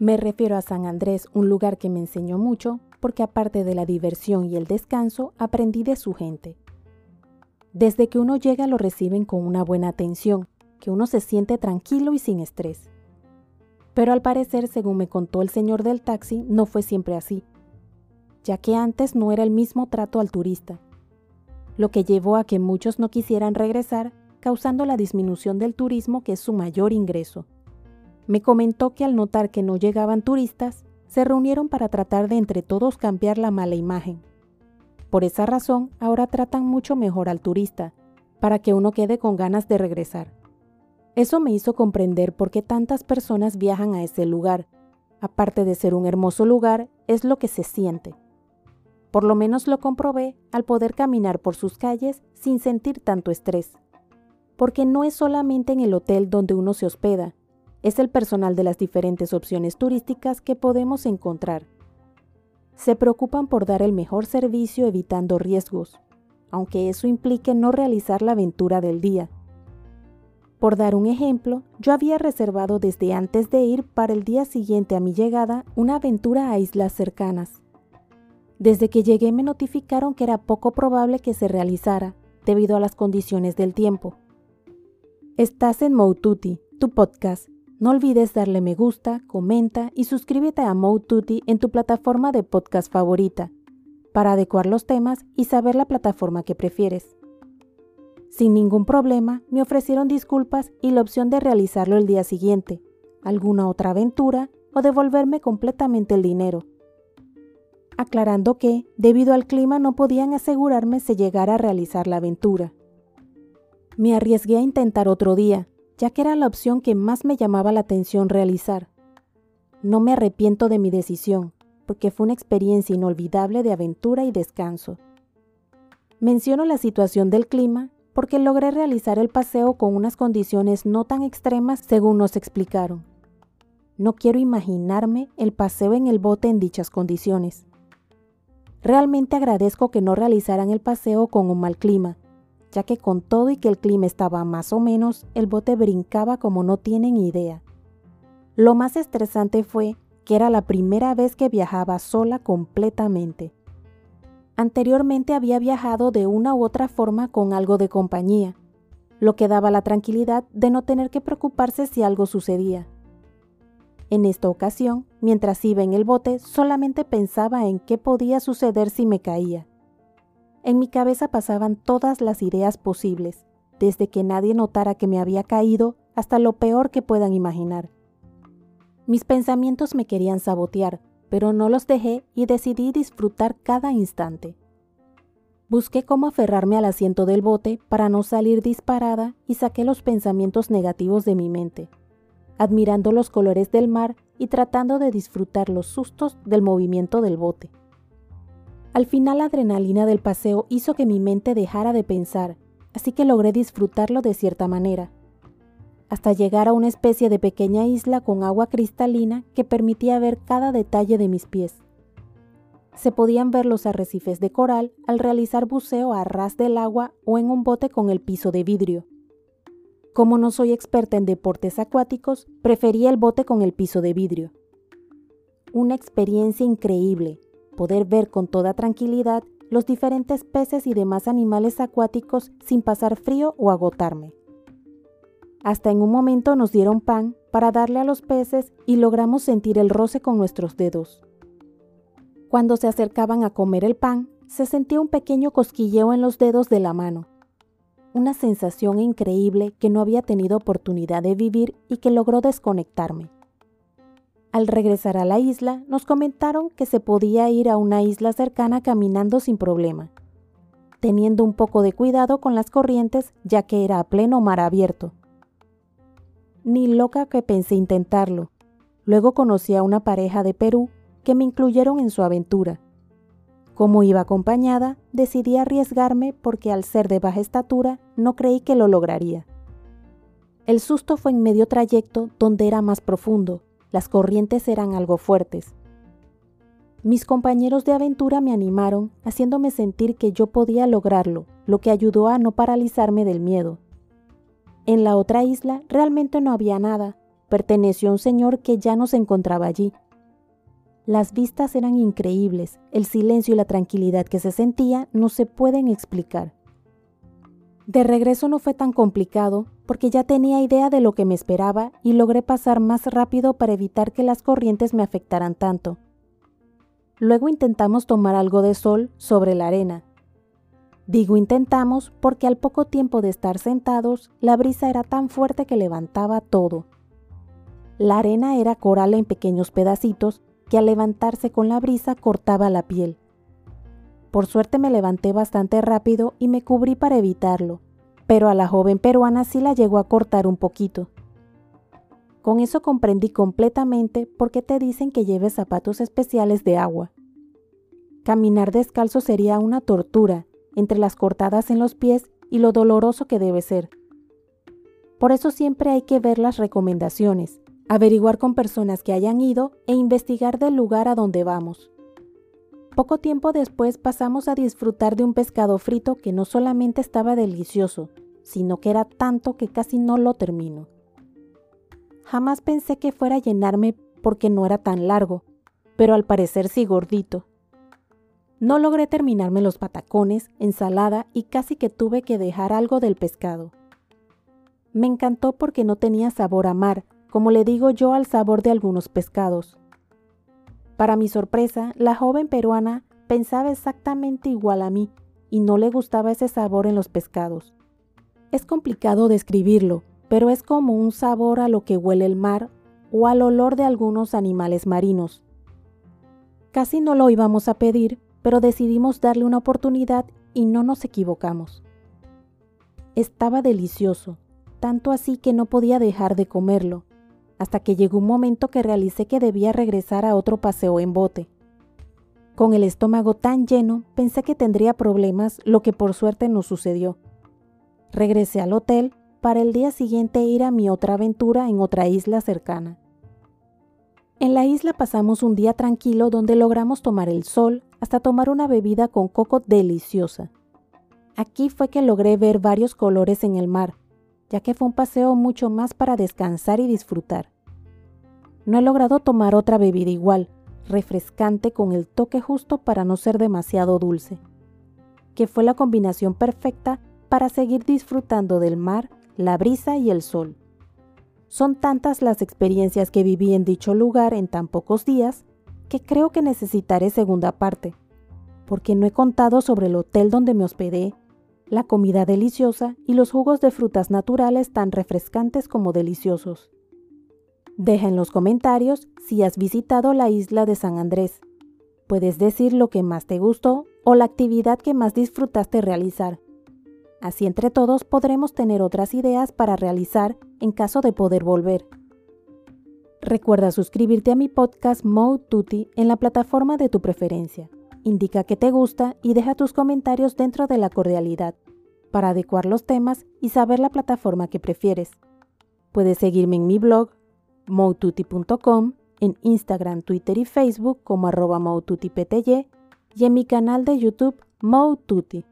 Me refiero a San Andrés, un lugar que me enseñó mucho, porque aparte de la diversión y el descanso, aprendí de su gente. Desde que uno llega lo reciben con una buena atención, que uno se siente tranquilo y sin estrés. Pero al parecer, según me contó el señor del taxi, no fue siempre así, ya que antes no era el mismo trato al turista, lo que llevó a que muchos no quisieran regresar, causando la disminución del turismo que es su mayor ingreso. Me comentó que al notar que no llegaban turistas, se reunieron para tratar de entre todos cambiar la mala imagen. Por esa razón, ahora tratan mucho mejor al turista, para que uno quede con ganas de regresar. Eso me hizo comprender por qué tantas personas viajan a ese lugar. Aparte de ser un hermoso lugar, es lo que se siente. Por lo menos lo comprobé al poder caminar por sus calles sin sentir tanto estrés. Porque no es solamente en el hotel donde uno se hospeda, es el personal de las diferentes opciones turísticas que podemos encontrar. Se preocupan por dar el mejor servicio evitando riesgos, aunque eso implique no realizar la aventura del día. Por dar un ejemplo, yo había reservado desde antes de ir para el día siguiente a mi llegada una aventura a islas cercanas. Desde que llegué me notificaron que era poco probable que se realizara, debido a las condiciones del tiempo. Estás en Moututi, tu podcast. No olvides darle me gusta, comenta y suscríbete a Moututi en tu plataforma de podcast favorita, para adecuar los temas y saber la plataforma que prefieres. Sin ningún problema, me ofrecieron disculpas y la opción de realizarlo el día siguiente, alguna otra aventura o devolverme completamente el dinero aclarando que, debido al clima, no podían asegurarme si llegara a realizar la aventura. Me arriesgué a intentar otro día, ya que era la opción que más me llamaba la atención realizar. No me arrepiento de mi decisión, porque fue una experiencia inolvidable de aventura y descanso. Menciono la situación del clima porque logré realizar el paseo con unas condiciones no tan extremas según nos explicaron. No quiero imaginarme el paseo en el bote en dichas condiciones. Realmente agradezco que no realizaran el paseo con un mal clima, ya que con todo y que el clima estaba más o menos, el bote brincaba como no tienen idea. Lo más estresante fue que era la primera vez que viajaba sola completamente. Anteriormente había viajado de una u otra forma con algo de compañía, lo que daba la tranquilidad de no tener que preocuparse si algo sucedía. En esta ocasión, mientras iba en el bote, solamente pensaba en qué podía suceder si me caía. En mi cabeza pasaban todas las ideas posibles, desde que nadie notara que me había caído hasta lo peor que puedan imaginar. Mis pensamientos me querían sabotear, pero no los dejé y decidí disfrutar cada instante. Busqué cómo aferrarme al asiento del bote para no salir disparada y saqué los pensamientos negativos de mi mente admirando los colores del mar y tratando de disfrutar los sustos del movimiento del bote. Al final la adrenalina del paseo hizo que mi mente dejara de pensar, así que logré disfrutarlo de cierta manera, hasta llegar a una especie de pequeña isla con agua cristalina que permitía ver cada detalle de mis pies. Se podían ver los arrecifes de coral al realizar buceo a ras del agua o en un bote con el piso de vidrio. Como no soy experta en deportes acuáticos, preferí el bote con el piso de vidrio. Una experiencia increíble, poder ver con toda tranquilidad los diferentes peces y demás animales acuáticos sin pasar frío o agotarme. Hasta en un momento nos dieron pan para darle a los peces y logramos sentir el roce con nuestros dedos. Cuando se acercaban a comer el pan, se sentía un pequeño cosquilleo en los dedos de la mano una sensación increíble que no había tenido oportunidad de vivir y que logró desconectarme. Al regresar a la isla, nos comentaron que se podía ir a una isla cercana caminando sin problema, teniendo un poco de cuidado con las corrientes ya que era a pleno mar abierto. Ni loca que pensé intentarlo. Luego conocí a una pareja de Perú que me incluyeron en su aventura como iba acompañada, decidí arriesgarme porque al ser de baja estatura no creí que lo lograría. El susto fue en medio trayecto donde era más profundo, las corrientes eran algo fuertes. Mis compañeros de aventura me animaron, haciéndome sentir que yo podía lograrlo, lo que ayudó a no paralizarme del miedo. En la otra isla realmente no había nada, perteneció a un señor que ya no se encontraba allí. Las vistas eran increíbles, el silencio y la tranquilidad que se sentía no se pueden explicar. De regreso no fue tan complicado porque ya tenía idea de lo que me esperaba y logré pasar más rápido para evitar que las corrientes me afectaran tanto. Luego intentamos tomar algo de sol sobre la arena. Digo intentamos porque al poco tiempo de estar sentados, la brisa era tan fuerte que levantaba todo. La arena era coral en pequeños pedacitos que al levantarse con la brisa cortaba la piel. Por suerte me levanté bastante rápido y me cubrí para evitarlo, pero a la joven peruana sí la llegó a cortar un poquito. Con eso comprendí completamente por qué te dicen que lleves zapatos especiales de agua. Caminar descalzo sería una tortura, entre las cortadas en los pies y lo doloroso que debe ser. Por eso siempre hay que ver las recomendaciones, averiguar con personas que hayan ido e investigar del lugar a donde vamos. Poco tiempo después pasamos a disfrutar de un pescado frito que no solamente estaba delicioso, sino que era tanto que casi no lo termino. Jamás pensé que fuera a llenarme porque no era tan largo, pero al parecer sí gordito. No logré terminarme los patacones, ensalada y casi que tuve que dejar algo del pescado. Me encantó porque no tenía sabor a mar, como le digo yo al sabor de algunos pescados. Para mi sorpresa, la joven peruana pensaba exactamente igual a mí y no le gustaba ese sabor en los pescados. Es complicado describirlo, pero es como un sabor a lo que huele el mar o al olor de algunos animales marinos. Casi no lo íbamos a pedir, pero decidimos darle una oportunidad y no nos equivocamos. Estaba delicioso, tanto así que no podía dejar de comerlo, hasta que llegó un momento que realicé que debía regresar a otro paseo en bote. Con el estómago tan lleno, pensé que tendría problemas, lo que por suerte no sucedió. Regresé al hotel para el día siguiente ir a mi otra aventura en otra isla cercana. En la isla pasamos un día tranquilo donde logramos tomar el sol hasta tomar una bebida con coco deliciosa. Aquí fue que logré ver varios colores en el mar, ya que fue un paseo mucho más para descansar y disfrutar. No he logrado tomar otra bebida igual, refrescante con el toque justo para no ser demasiado dulce, que fue la combinación perfecta para seguir disfrutando del mar, la brisa y el sol. Son tantas las experiencias que viví en dicho lugar en tan pocos días que creo que necesitaré segunda parte, porque no he contado sobre el hotel donde me hospedé, la comida deliciosa y los jugos de frutas naturales tan refrescantes como deliciosos. Deja en los comentarios si has visitado la isla de San Andrés. Puedes decir lo que más te gustó o la actividad que más disfrutaste realizar. Así entre todos podremos tener otras ideas para realizar en caso de poder volver. Recuerda suscribirte a mi podcast Mode Tutti en la plataforma de tu preferencia. Indica que te gusta y deja tus comentarios dentro de la cordialidad para adecuar los temas y saber la plataforma que prefieres. Puedes seguirme en mi blog moututi.com, en Instagram, Twitter y Facebook como arroba y en mi canal de YouTube Moututi.